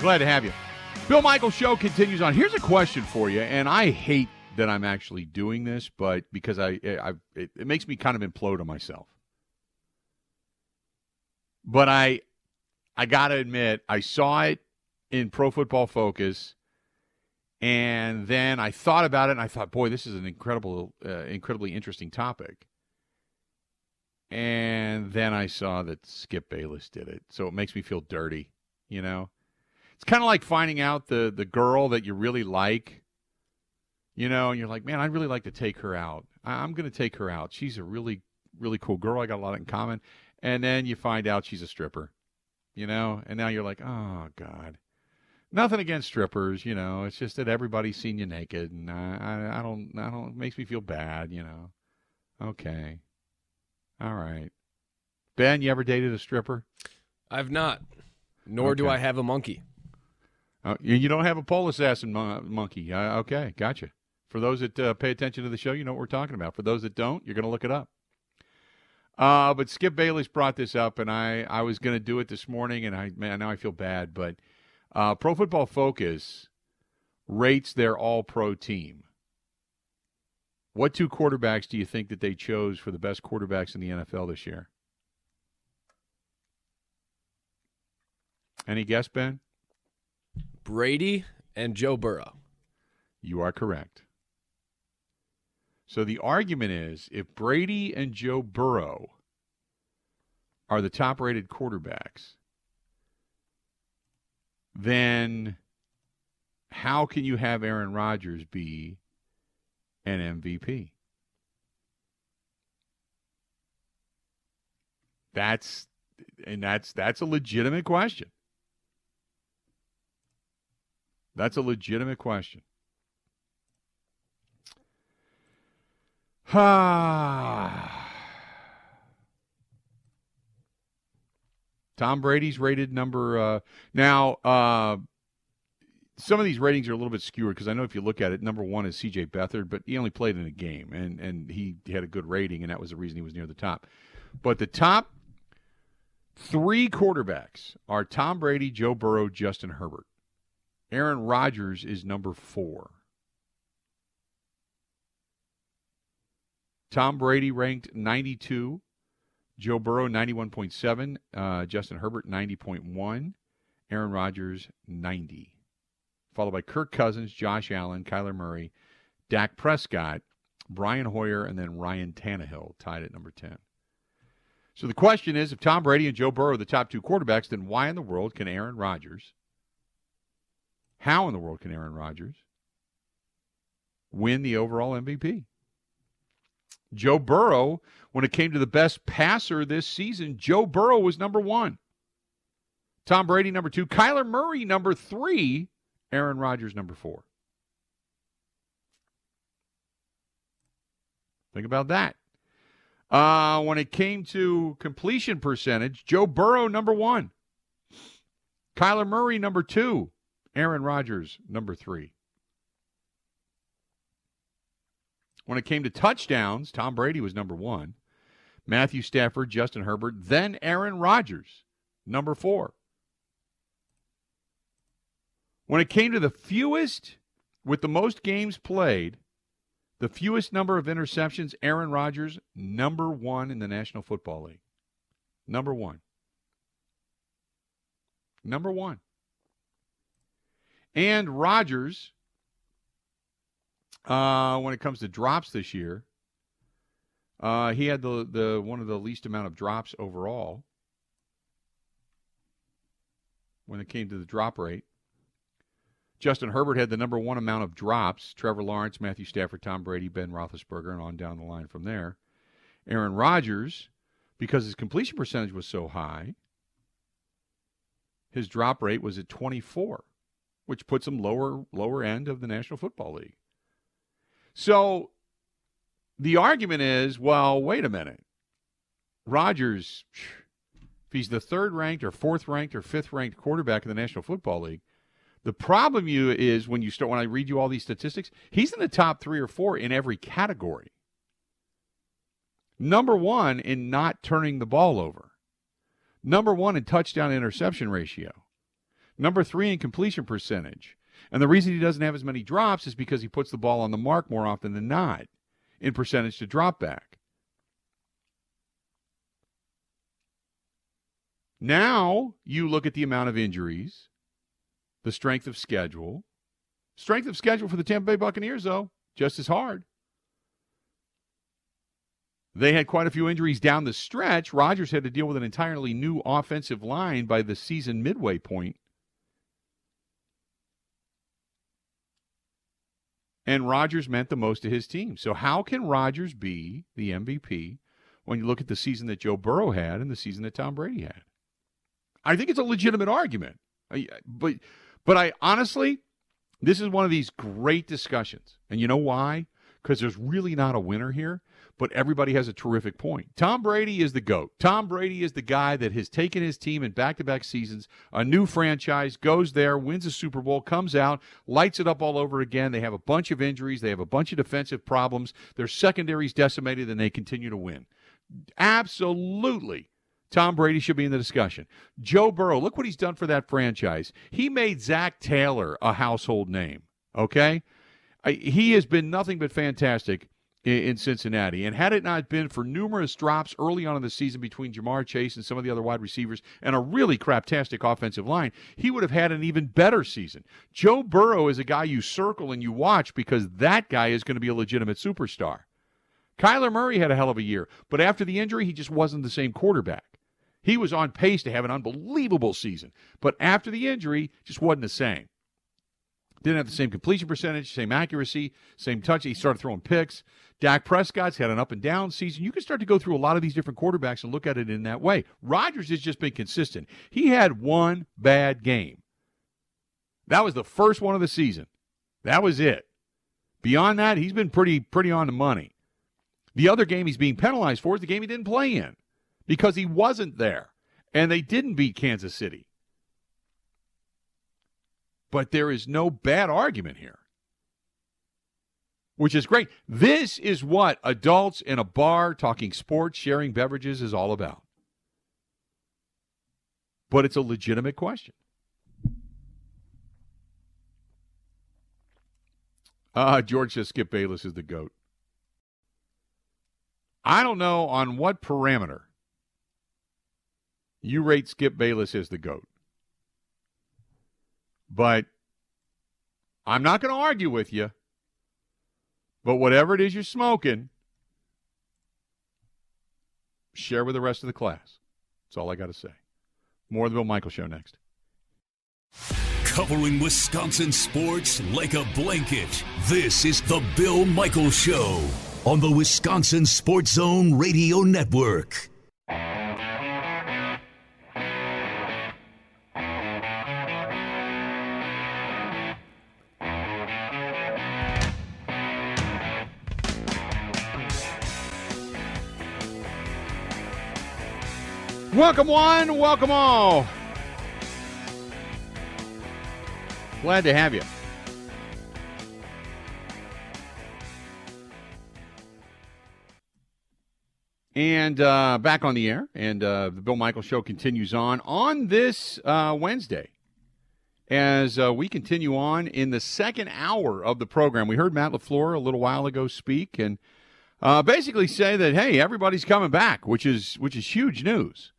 Glad to have you. Bill Michaels Show continues on. Here's a question for you, and I hate that I'm actually doing this, but because I, I it, it makes me kind of implode on myself. But I, I gotta admit, I saw it in Pro Football Focus, and then I thought about it, and I thought, boy, this is an incredible, uh, incredibly interesting topic. And then I saw that Skip Bayless did it, so it makes me feel dirty, you know. It's kind of like finding out the the girl that you really like, you know, and you're like, man, I'd really like to take her out. I'm going to take her out. She's a really really cool girl. I got a lot in common. And then you find out she's a stripper, you know, and now you're like, oh god. Nothing against strippers, you know. It's just that everybody's seen you naked, and I, I, I don't, I don't. It makes me feel bad, you know. Okay, all right. Ben, you ever dated a stripper? I've not. Nor do I have a monkey. Uh, you don't have a pole assassin mon- monkey. Uh, okay, gotcha. For those that uh, pay attention to the show, you know what we're talking about. For those that don't, you're going to look it up. Uh, but Skip Bayless brought this up, and I, I was going to do it this morning, and I man, now I feel bad. But uh, Pro Football Focus rates their All Pro team. What two quarterbacks do you think that they chose for the best quarterbacks in the NFL this year? Any guess, Ben? Brady and Joe Burrow. You are correct. So the argument is if Brady and Joe Burrow are the top rated quarterbacks, then how can you have Aaron Rodgers be an MVP? That's and that's that's a legitimate question. That's a legitimate question. Tom Brady's rated number uh, now. Uh, some of these ratings are a little bit skewed because I know if you look at it, number one is C.J. Beathard, but he only played in a game and and he had a good rating, and that was the reason he was near the top. But the top three quarterbacks are Tom Brady, Joe Burrow, Justin Herbert. Aaron Rodgers is number four. Tom Brady ranked 92, Joe Burrow 91.7, uh, Justin Herbert 90.1, Aaron Rodgers 90. Followed by Kirk Cousins, Josh Allen, Kyler Murray, Dak Prescott, Brian Hoyer, and then Ryan Tannehill tied at number 10. So the question is if Tom Brady and Joe Burrow are the top two quarterbacks, then why in the world can Aaron Rodgers, how in the world can Aaron Rodgers win the overall MVP? Joe Burrow, when it came to the best passer this season, Joe Burrow was number one. Tom Brady, number two. Kyler Murray, number three. Aaron Rodgers, number four. Think about that. Uh, when it came to completion percentage, Joe Burrow, number one. Kyler Murray, number two. Aaron Rodgers, number three. When it came to touchdowns, Tom Brady was number one. Matthew Stafford, Justin Herbert, then Aaron Rodgers, number four. When it came to the fewest, with the most games played, the fewest number of interceptions, Aaron Rodgers, number one in the National Football League. Number one. Number one. And Rodgers, uh, when it comes to drops this year, uh, he had the, the one of the least amount of drops overall when it came to the drop rate. Justin Herbert had the number one amount of drops. Trevor Lawrence, Matthew Stafford, Tom Brady, Ben Roethlisberger, and on down the line from there. Aaron Rodgers, because his completion percentage was so high, his drop rate was at 24, which puts him lower lower end of the National Football League. So the argument is, well, wait a minute. Rodgers, if he's the third ranked or fourth ranked or fifth ranked quarterback in the National Football League, the problem you is when you start when I read you all these statistics, he's in the top three or four in every category. Number one in not turning the ball over. Number one in touchdown interception ratio. Number three in completion percentage. And the reason he doesn't have as many drops is because he puts the ball on the mark more often than not in percentage to drop back. Now you look at the amount of injuries, the strength of schedule. Strength of schedule for the Tampa Bay Buccaneers, though, just as hard. They had quite a few injuries down the stretch. Rodgers had to deal with an entirely new offensive line by the season midway point. And Rodgers meant the most to his team. So, how can Rodgers be the MVP when you look at the season that Joe Burrow had and the season that Tom Brady had? I think it's a legitimate argument. But, but I honestly, this is one of these great discussions. And you know why? Because there's really not a winner here but everybody has a terrific point. Tom Brady is the GOAT. Tom Brady is the guy that has taken his team in back to back seasons, a new franchise, goes there, wins a Super Bowl, comes out, lights it up all over again. They have a bunch of injuries, they have a bunch of defensive problems. Their secondary's decimated, and they continue to win. Absolutely. Tom Brady should be in the discussion. Joe Burrow, look what he's done for that franchise. He made Zac Taylor a household name. Okay? He has been nothing but fantastic in Cincinnati. And had it not been for numerous drops early on in the season between Ja'Marr Chase and some of the other wide receivers and a really craptastic offensive line, he would have had an even better season. Joe Burrow is a guy you circle and you watch because that guy is going to be a legitimate superstar. Kyler Murray had a hell of a year, but after the injury, he just wasn't the same quarterback. He was on pace to have an unbelievable season, but after the injury, just wasn't the same. Didn't have the same completion percentage, same accuracy, same touch. He started throwing picks. Dak Prescott's had an up and down season. You can start to go through a lot of these different quarterbacks and look at it in that way. Rodgers has just been consistent. He had one bad game. That was the first one of the season. That was it. Beyond that, he's been pretty pretty on the money. The other game he's being penalized for is the game he didn't play in because he wasn't there and they didn't beat Kansas City. But there is no bad argument here which is great. This is what adults in a bar talking sports, sharing beverages is all about. But it's a legitimate question. Uh, George says Skip Bayless is the GOAT. I don't know on what parameter you rate Skip Bayless as the GOAT. But I'm not going to argue with you. But whatever it is you're smoking, share with the rest of the class. That's all I got to say. More of the Bill Michaels Show next. Covering Wisconsin sports like a blanket. This is the Bill Michaels Show on the Wisconsin Sports Zone Radio Network. Welcome one, welcome all. Glad to have you. And uh, back on the air, and uh, the Bill Michaels Show continues on on this uh, Wednesday as uh, we continue on in the second hour of the program. We heard Matt LaFleur a little while ago speak and uh, basically say that hey, everybody's coming back, which is which is huge news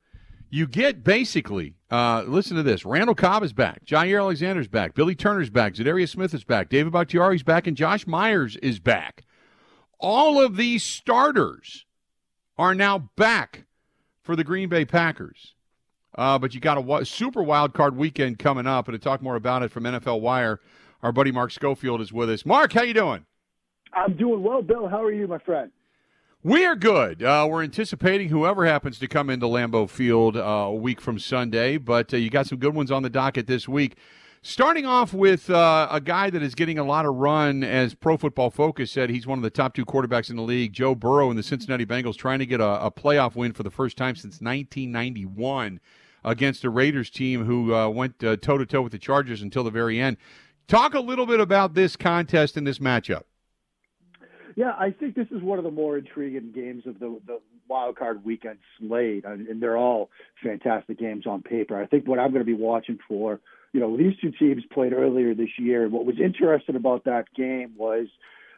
you get basically, uh, listen to this. Randall Cobb is back. Jaire Alexander's back. Billy Turner's back. Za'Darius Smith is back. David Bakhtiari's back. And Josh Myers is back. All of these starters are now back for the Green Bay Packers. Uh, but you got a super wild card weekend coming up. And to talk more about it from NFL Wire, our buddy Mark Schofield is with us. Mark, how you doing? I'm doing well, Bill. How are you, my friend? We are good. Uh, we're anticipating whoever happens to come into Lambeau Field uh, a week from Sunday, but uh, you got some good ones on the docket this week. Starting off with uh, a guy that is getting a lot of run, as Pro Football Focus said, he's one of the top two quarterbacks in the league. Joe Burrow and the Cincinnati Bengals trying to get a, a playoff win for the first time since 1991 against a Raiders team who uh, went toe to toe with the Chargers until the very end. Talk a little bit about this contest and this matchup. Yeah, I think this is one of the more intriguing games of the, the wild card weekend slate, and they're all fantastic games on paper. I think what I'm going to be watching for, you know, these two teams played earlier this year. What was interesting about that game was,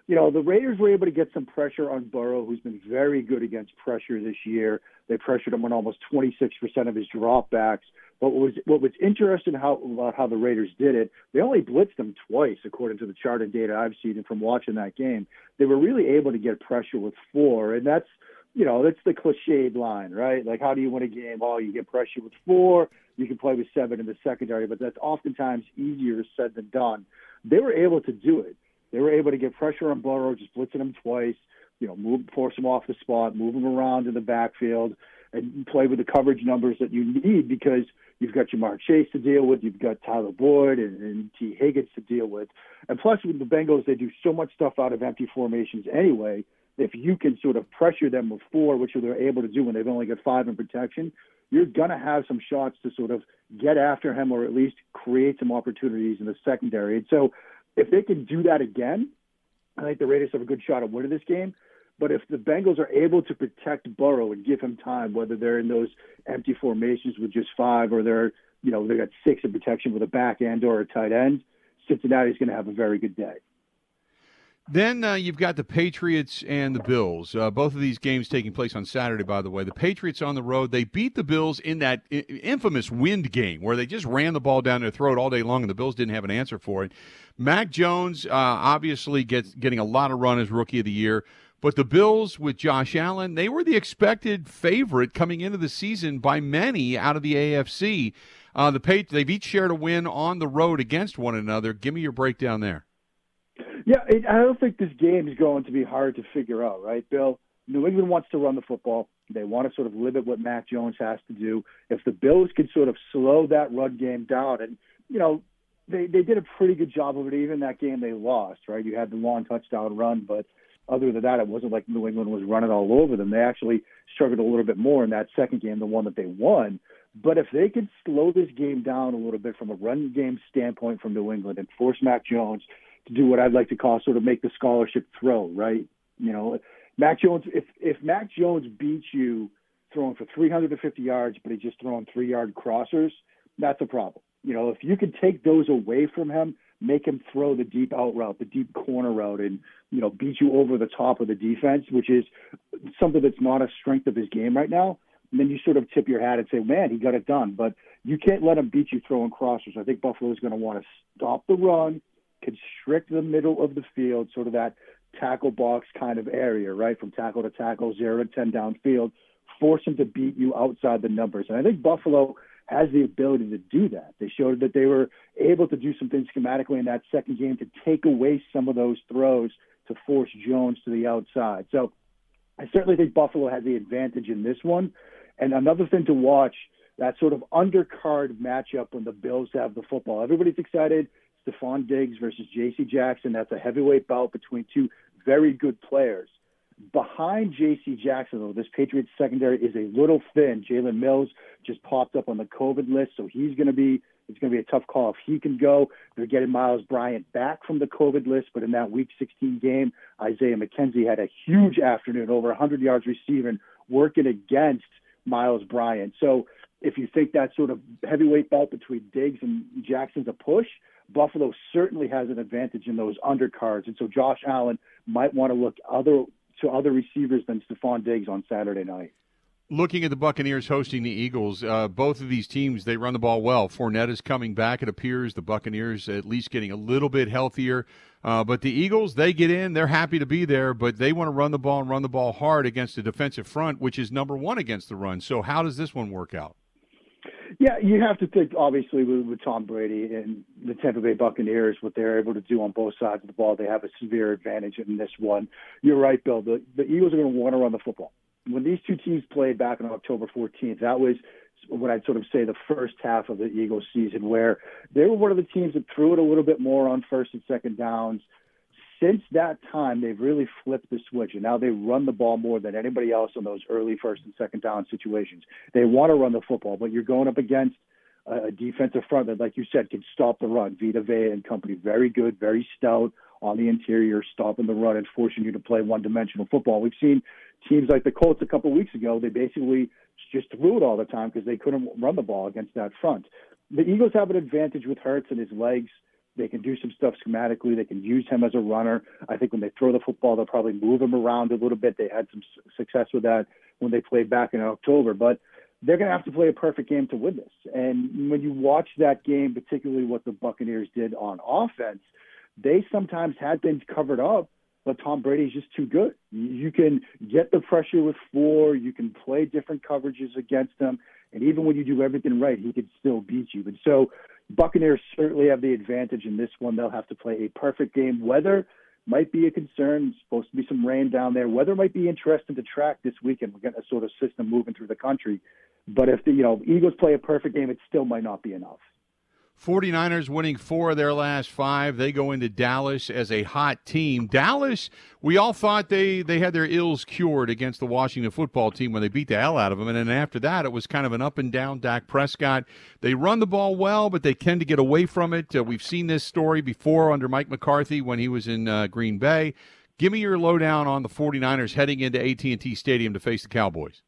you know, the Raiders were able to get some pressure on Burrow, who's been very good against pressure this year. They pressured him on almost 26% of his dropbacks. But what was what was interesting how about how the Raiders did it? They only blitzed them twice, according to the chart and data I've seen and from watching that game. They were really able to get pressure with four, and that's you know that's the cliched line, right? Like how do you win a game? Oh, you get pressure with four. You can play with seven in the secondary, but that's oftentimes easier said than done. They were able to do it. They were able to get pressure on Burrow, just blitzing him twice. You know, move, force him off the spot, move him around in the backfield, and play with the coverage numbers that you need because you've got Ja'Marr Chase to deal with, you've got Tyler Boyd and, and Tee Higgins to deal with, and plus with the Bengals, they do so much stuff out of empty formations anyway. If you can sort of pressure them with four, which they're able to do when they've only got five in protection, you're going to have some shots to sort of get after him or at least create some opportunities in the secondary. And so if they can do that again, I think the Raiders have a good shot of winning this game. But if the Bengals are able to protect Burrow and give him time, whether they're in those empty formations with just five or they're, you know, they got six in protection with a back end or a tight end, Cincinnati's going to have a very good day. Then uh, you've got the Patriots and the Bills. Uh, both of these games taking place on Saturday, by the way. The Patriots on the road, they beat the Bills in that infamous wind game where they just ran the ball down their throat all day long, and the Bills didn't have an answer for it. Mac Jones uh, obviously gets getting a lot of run as Rookie of the Year. But the Bills with Josh Allen, they were the expected favorite coming into the season by many out of the AFC. Uh, the they've each shared a win on the road against one another. Give me your breakdown there. Yeah, it, I don't think this game is going to be hard to figure out, right, Bill? New England wants to run the football. They want to sort of limit what Mac Jones has to do. If the Bills can sort of slow that run game down, and you know they they did a pretty good job of it. Even that game they lost, right? You had the long touchdown run, but other than that, it wasn't like New England was running all over them. They actually struggled a little bit more in that second game, the one that they won. But if they could slow this game down a little bit from a run game standpoint from New England and force Mac Jones to do what I'd like to call sort of make the scholarship throw, right? You know, Mac Jones, if if Mac Jones beats you throwing for 350 yards, but he's just throwing three yard crossers, that's a problem. You know, if you could take those away from him, make him throw the deep out route, the deep corner route, and you know beat you over the top of the defense, which is something that's not a strength of his game right now. And then you sort of tip your hat and say, "Man, he got it done." But you can't let him beat you throwing crossers. I think Buffalo is going to want to stop the run, constrict the middle of the field, sort of that tackle box kind of area, right, from tackle to tackle, zero to ten downfield. Force him to beat you outside the numbers, and I think Buffalo has the ability to do that. They showed that they were able to do some things schematically in that second game to take away some of those throws to force Jones to the outside. So I certainly think Buffalo has the advantage in this one. And another thing to watch, that sort of undercard matchup when the Bills have the football. Everybody's excited. Stefon Diggs versus J.C. Jackson. That's a heavyweight bout between two very good players. Behind J.C. Jackson, though, this Patriots secondary is a little thin. Jalen Mills just popped up on the COVID list, so he's going to be it's going to be a tough call if he can go. They're getting Myles Bryant back from the COVID list, but in that Week 16 game, Isaiah McKenzie had a huge afternoon, over 100 yards receiving, working against Myles Bryant. So if you think that sort of heavyweight bout between Diggs and Jackson's a push, Buffalo certainly has an advantage in those undercards, and so Josh Allen might want to look other to other receivers than Stefon Diggs on Saturday night. Looking at the Buccaneers hosting the Eagles, uh, both of these teams they run the ball well. Fournette is coming back. It appears the Buccaneers at least getting a little bit healthier, uh, but the Eagles they get in. They're happy to be there, but they want to run the ball and run the ball hard against the defensive front, which is number one against the run. So how does this one work out? Yeah, you have to think obviously with, with Tom Brady and the Tampa Bay Buccaneers, what they're able to do on both sides of the ball, they have a severe advantage in this one. You're right, Bill. The, the Eagles are going to want to run the football. When these two teams played back on October 14th, that was what I'd sort of say the first half of the Eagles season, where they were one of the teams that threw it a little bit more on first and second downs since that time, they've really flipped the switch, and now they run the ball more than anybody else in those early first and second down situations. They want to run the football, but you're going up against a defensive front that, like you said, can stop the run. Vita Vea and company, very good, very stout on the interior, stopping the run and forcing you to play one-dimensional football. We've seen teams like the Colts a couple of weeks ago. They basically just threw it all the time because they couldn't run the ball against that front. The Eagles have an advantage with Hurts and his legs. They can do some stuff schematically. They can use him as a runner. I think when they throw the football, they'll probably move him around a little bit. They had some success with that when they played back in October. But they're going to have to play a perfect game to win this. And when you watch that game, particularly what the Buccaneers did on offense, they sometimes had things covered up, but Tom Brady's just too good. You can get the pressure with four, you can play different coverages against him, and even when you do everything right, he could still beat you. And so Buccaneers certainly have the advantage in this one. They'll have to play a perfect game. Weather might be a concern. It's supposed to be some rain down there. Weather might be interesting to track this weekend. We're getting a sort of system moving through the country. But if the you know Eagles play a perfect game, it still might not be enough. 49ers winning four of their last five. They go into Dallas as a hot team. Dallas, we all thought they, they had their ills cured against the Washington football team when they beat the hell out of them. And then after that, it was kind of an up and down Dak Prescott. They run the ball well, but they tend to get away from it. Uh, we've seen this story before under Mike McCarthy when he was in uh, Green Bay. Give me your lowdown on the 49ers heading into AT&T Stadium to face the Cowboys.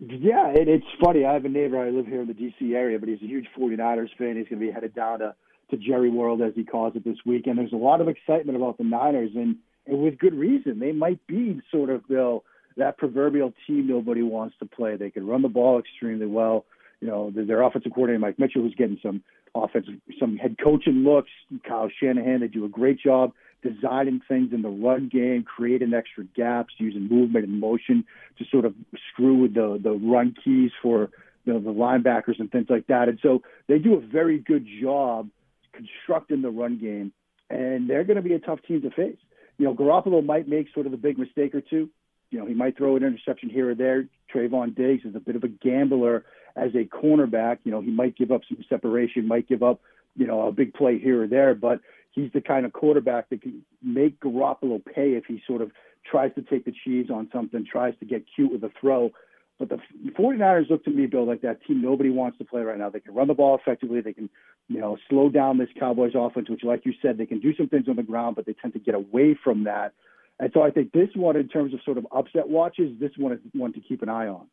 Yeah, it, it's funny. I have a neighbor. I live here in the D.C. area, but he's a huge 49ers fan. He's going to be headed down to to Jerry World, as he calls it, this week. And there's a lot of excitement about the Niners, and, and with good reason. They might be sort of Bill that proverbial team nobody wants to play. They can run the ball extremely well. You know, their offensive coordinator Mike Mitchell, who's getting some offensive, some head coaching looks. Kyle Shanahan, they do a great job designing things in the run game, creating extra gaps, using movement and motion to sort of screw with the the run keys for you know, the linebackers and things like that. And so they do a very good job constructing the run game, and they're going to be a tough team to face. You know, Garoppolo might make sort of a big mistake or two. You know, he might throw an interception here or there. Trevon Diggs is a bit of a gambler as a cornerback. You know, he might give up some separation, might give up, you know, a big play here or there, but he's the kind of quarterback that can make Garoppolo pay if he sort of tries to take the cheese on something, tries to get cute with a throw. But the 49ers look to me, Bill, like that team nobody wants to play right now. They can run the ball effectively. They can, you know, slow down this Cowboys offense, which, like you said, they can do some things on the ground, but they tend to get away from that. And so I think this one, in terms of sort of upset watches, this one is one to keep an eye on.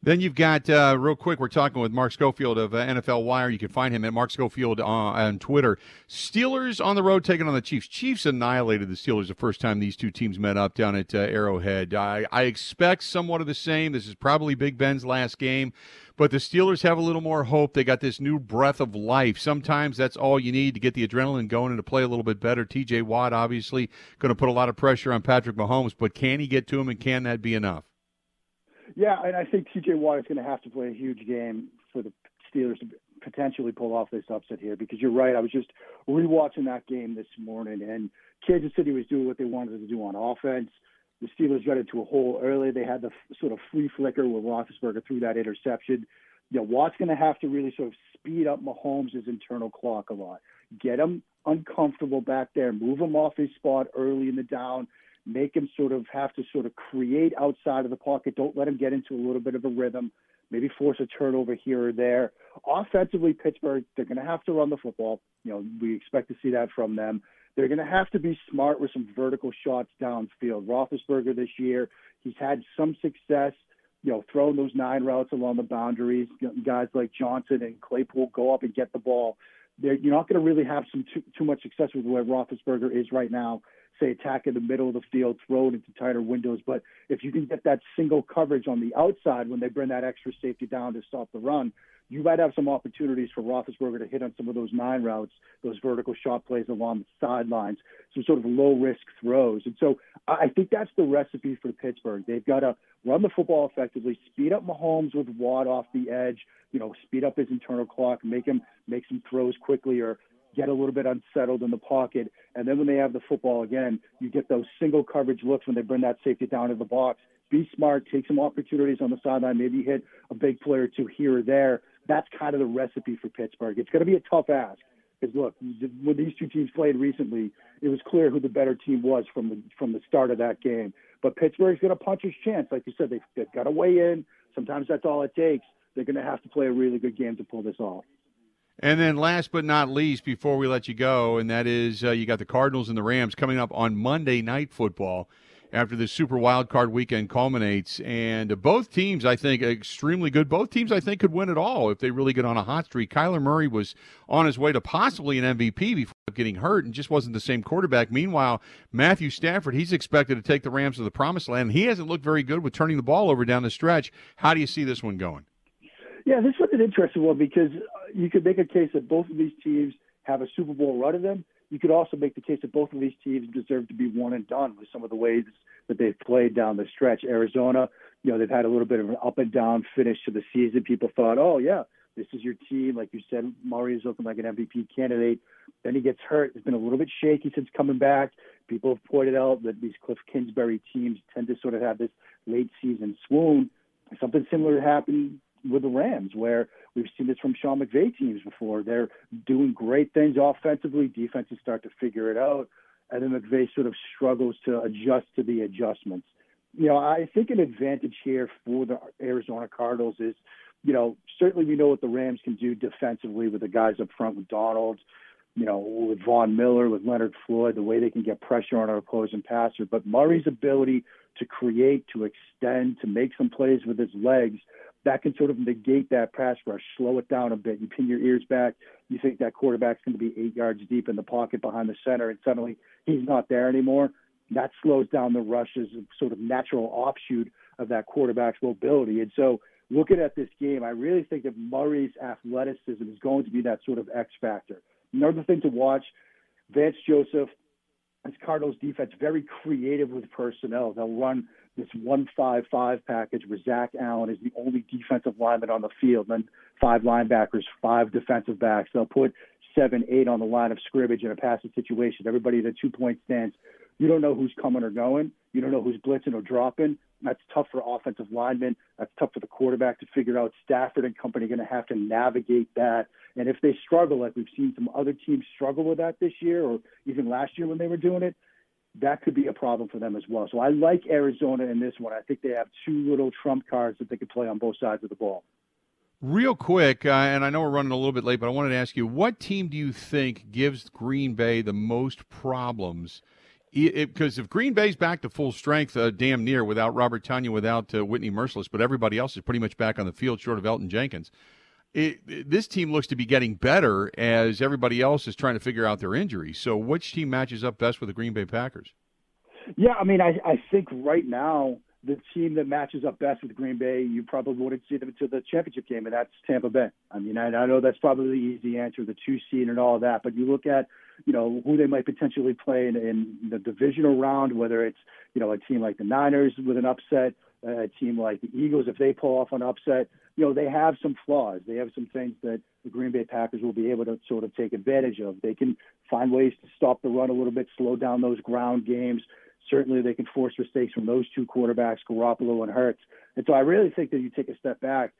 Then you've got, uh, real quick, we're talking with Mark Schofield of uh, NFL Wire. You can find him at Mark Schofield uh, on Twitter. Steelers on the road taking on the Chiefs. Chiefs annihilated the Steelers the first time these two teams met up down at uh, Arrowhead. I, I expect somewhat of the same. This is probably Big Ben's last game, but the Steelers have a little more hope. They got this new breath of life. Sometimes that's all you need to get the adrenaline going and to play a little bit better. TJ Watt, obviously, going to put a lot of pressure on Patrick Mahomes, but can he get to him and can that be enough? Yeah, and I think TJ Watt is going to have to play a huge game for the Steelers to potentially pull off this upset here because you're right. I was just rewatching that game this morning, and Kansas City was doing what they wanted to do on offense. The Steelers got into a hole early. They had the sort of flea flicker where Roethlisberger threw that interception. You know, Watt's going to have to really sort of speed up Mahomes' internal clock a lot. Get him uncomfortable back there, move him off his spot early in the down, make him sort of have to sort of create outside of the pocket. Don't let him get into a little bit of a rhythm. Maybe force a turnover here or there. Offensively, Pittsburgh, they're going to have to run the football. You know, we expect to see that from them. They're going to have to be smart with some vertical shots downfield. Roethlisberger this year, he's had some success, you know, throwing those nine routes along the boundaries. Guys like Johnson and Claypool go up and get the ball. They're, you're not going to really have some too, too much success with where Roethlisberger is right now say attack in the middle of the field, throw it into tighter windows. But if you can get that single coverage on the outside when they bring that extra safety down to stop the run, you might have some opportunities for Roethlisberger to hit on some of those nine routes, those vertical shot plays along the sidelines, some sort of low risk throws. And so I think that's the recipe for Pittsburgh. They've got to run the football effectively, speed up Mahomes with Watt off the edge, you know, speed up his internal clock, make him make some throws quickly or get a little bit unsettled in the pocket. And then when they have the football again, you get those single coverage looks when they bring that safety down to the box. Be smart, take some opportunities on the sideline, maybe hit a big player or two here or there. That's kind of the recipe for Pittsburgh. It's going to be a tough ask. Because look, when these two teams played recently, it was clear who the better team was from the from the start of that game. But Pittsburgh's going to punch his chance, like you said. They've, they've got to weigh in. Sometimes that's all it takes. they're going to have to play a really good game to pull this off. And then, last but not least, before we let you go, and that is uh, you got the Cardinals and the Rams coming up on Monday Night Football after the Super Wild Card weekend culminates. And both teams, I think, extremely good. Both teams, I think, could win it all if they really get on a hot streak. Kyler Murray was on his way to possibly an MVP before getting hurt and just wasn't the same quarterback. Meanwhile, Matthew Stafford, he's expected to take the Rams to the promised land. He hasn't looked very good with turning the ball over down the stretch. How do you see this one going? Yeah, this was an interesting one because uh, you could make a case that both of these teams have a Super Bowl run of them. You could also make the case that both of these teams deserve to be one and done with some of the ways that they've played down the stretch. Arizona, you know, they've had a little bit of an up and down finish to the season. People thought, oh, yeah, this is your team. Like you said, Murray is looking like an MVP candidate. Then he gets hurt. It's been a little bit shaky since coming back. People have pointed out that these Cliff Kingsbury teams tend to sort of have this late season swoon. Something similar happened with the Rams, where we've seen this from Sean McVay teams before. They're doing great things offensively, defenses start to figure it out, and then McVay sort of struggles to adjust to the adjustments. You know, I think an advantage here for the Arizona Cardinals is, you know, certainly we know what the Rams can do defensively with the guys up front with Donald, you know, with Von Miller, with Leonard Floyd, the way they can get pressure on our opposing passer. But Murray's ability to create, to extend, to make some plays with his legs – that can sort of negate that pass rush, slow it down a bit. You pin your ears back. You think that quarterback's going to be eight yards deep in the pocket behind the center, and suddenly he's not there anymore. That slows down the rush as a sort of natural offshoot of that quarterback's mobility. And so, looking at this game, I really think that Murray's athleticism is going to be that sort of X factor. Another thing to watch Vance Joseph, this Cardinals defense, very creative with personnel. They'll run this one-five-five package where Zach Allen is the only defensive lineman on the field, then five linebackers, five defensive backs. They'll put seven, eight on the line of scrimmage in a passing situation. Everybody at a two-point stance. You don't know who's coming or going. You don't know who's blitzing or dropping. That's tough for offensive linemen. That's tough for the quarterback to figure out. Stafford and company are going to have to navigate that. And if they struggle, like we've seen some other teams struggle with that this year, or even last year when they were doing it, that could be a problem for them as well. So I like Arizona in this one. I think they have two little trump cards that they could play on both sides of the ball. Real quick, uh, and I know we're running a little bit late, but I wanted to ask you what team do you think gives Green Bay the most problems? Because if Green Bay's back to full strength, uh, damn near, without Robert Tonyan, without uh, Whitney Mercilus, but everybody else is pretty much back on the field, short of Elgton Jenkins it, this team looks to be getting better as everybody else is trying to figure out their injuries. So, which team matches up best with the Green Bay Packers? Yeah, I mean, I, I think right now the team that matches up best with Green Bay, you probably wouldn't see them until the championship game, and that's Tampa Bay. I mean, I, I know that's probably the easy answer, the two seed and all of that, but you look at, you know, who they might potentially play in, in the divisional round, whether it's, you know, a team like the Niners with an upset, a team like the Eagles, if they pull off an upset, you know, they have some flaws. They have some things that the Green Bay Packers will be able to sort of take advantage of. They can find ways to stop the run a little bit, slow down those ground games. Certainly, they can force mistakes from those two quarterbacks, Garoppolo and Hurts. And so, I really think that you take a step back.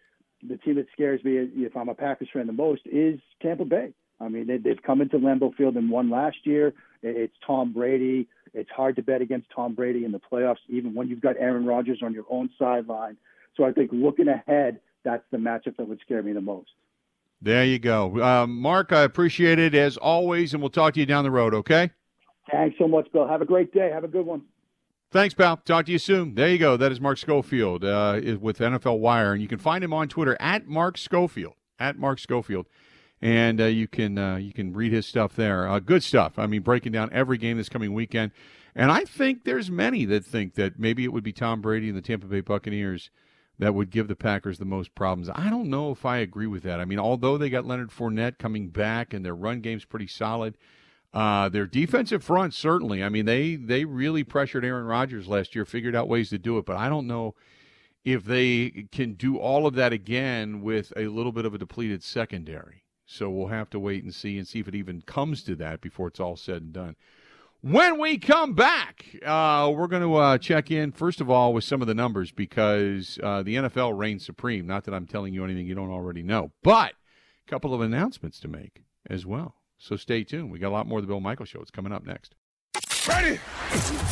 The team that scares me, if I'm a Packers fan the most, is Tampa Bay. I mean, they, they've come into Lambeau Field and won last year. It's Tom Brady. It's hard to bet against Tom Brady in the playoffs, even when you've got Aaron Rodgers on your own sideline. So I think looking ahead, that's the matchup that would scare me the most. There you go. Uh, Mark, I appreciate it as always, and we'll talk to you down the road, okay? Thanks so much, Bill. Have a great day. Have a good one. Thanks, pal. Talk to you soon. There you go. That is Mark Schofield uh, with NFL Wire, and you can find him on Twitter at Mark Schofield. At Mark Schofield, and uh, you can uh, you can read his stuff there. Uh, good stuff. I mean, breaking down every game this coming weekend, and I think there's many that think that maybe it would be Tom Brady and the Tampa Bay Buccaneers that would give the Packers the most problems. I don't know if I agree with that. I mean, although they got Leonard Fournette coming back and their run game's pretty solid, uh, their defensive front certainly. I mean, they they really pressured Aaron Rodgers last year, figured out ways to do it, but I don't know if they can do all of that again with a little bit of a depleted secondary. So we'll have to wait and see and see if it even comes to that before it's all said and done. When we come back, uh, we're going to uh, check in, first of all, with some of the numbers because uh, the NFL reigns supreme. Not that I'm telling you anything you don't already know, but a couple of announcements to make as well. So stay tuned. We got a lot more of the Bill Michaels Show. It's coming up next. Ready?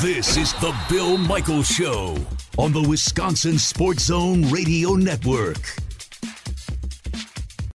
This is the Bill Michaels Show on the Wisconsin Sports Zone Radio Network.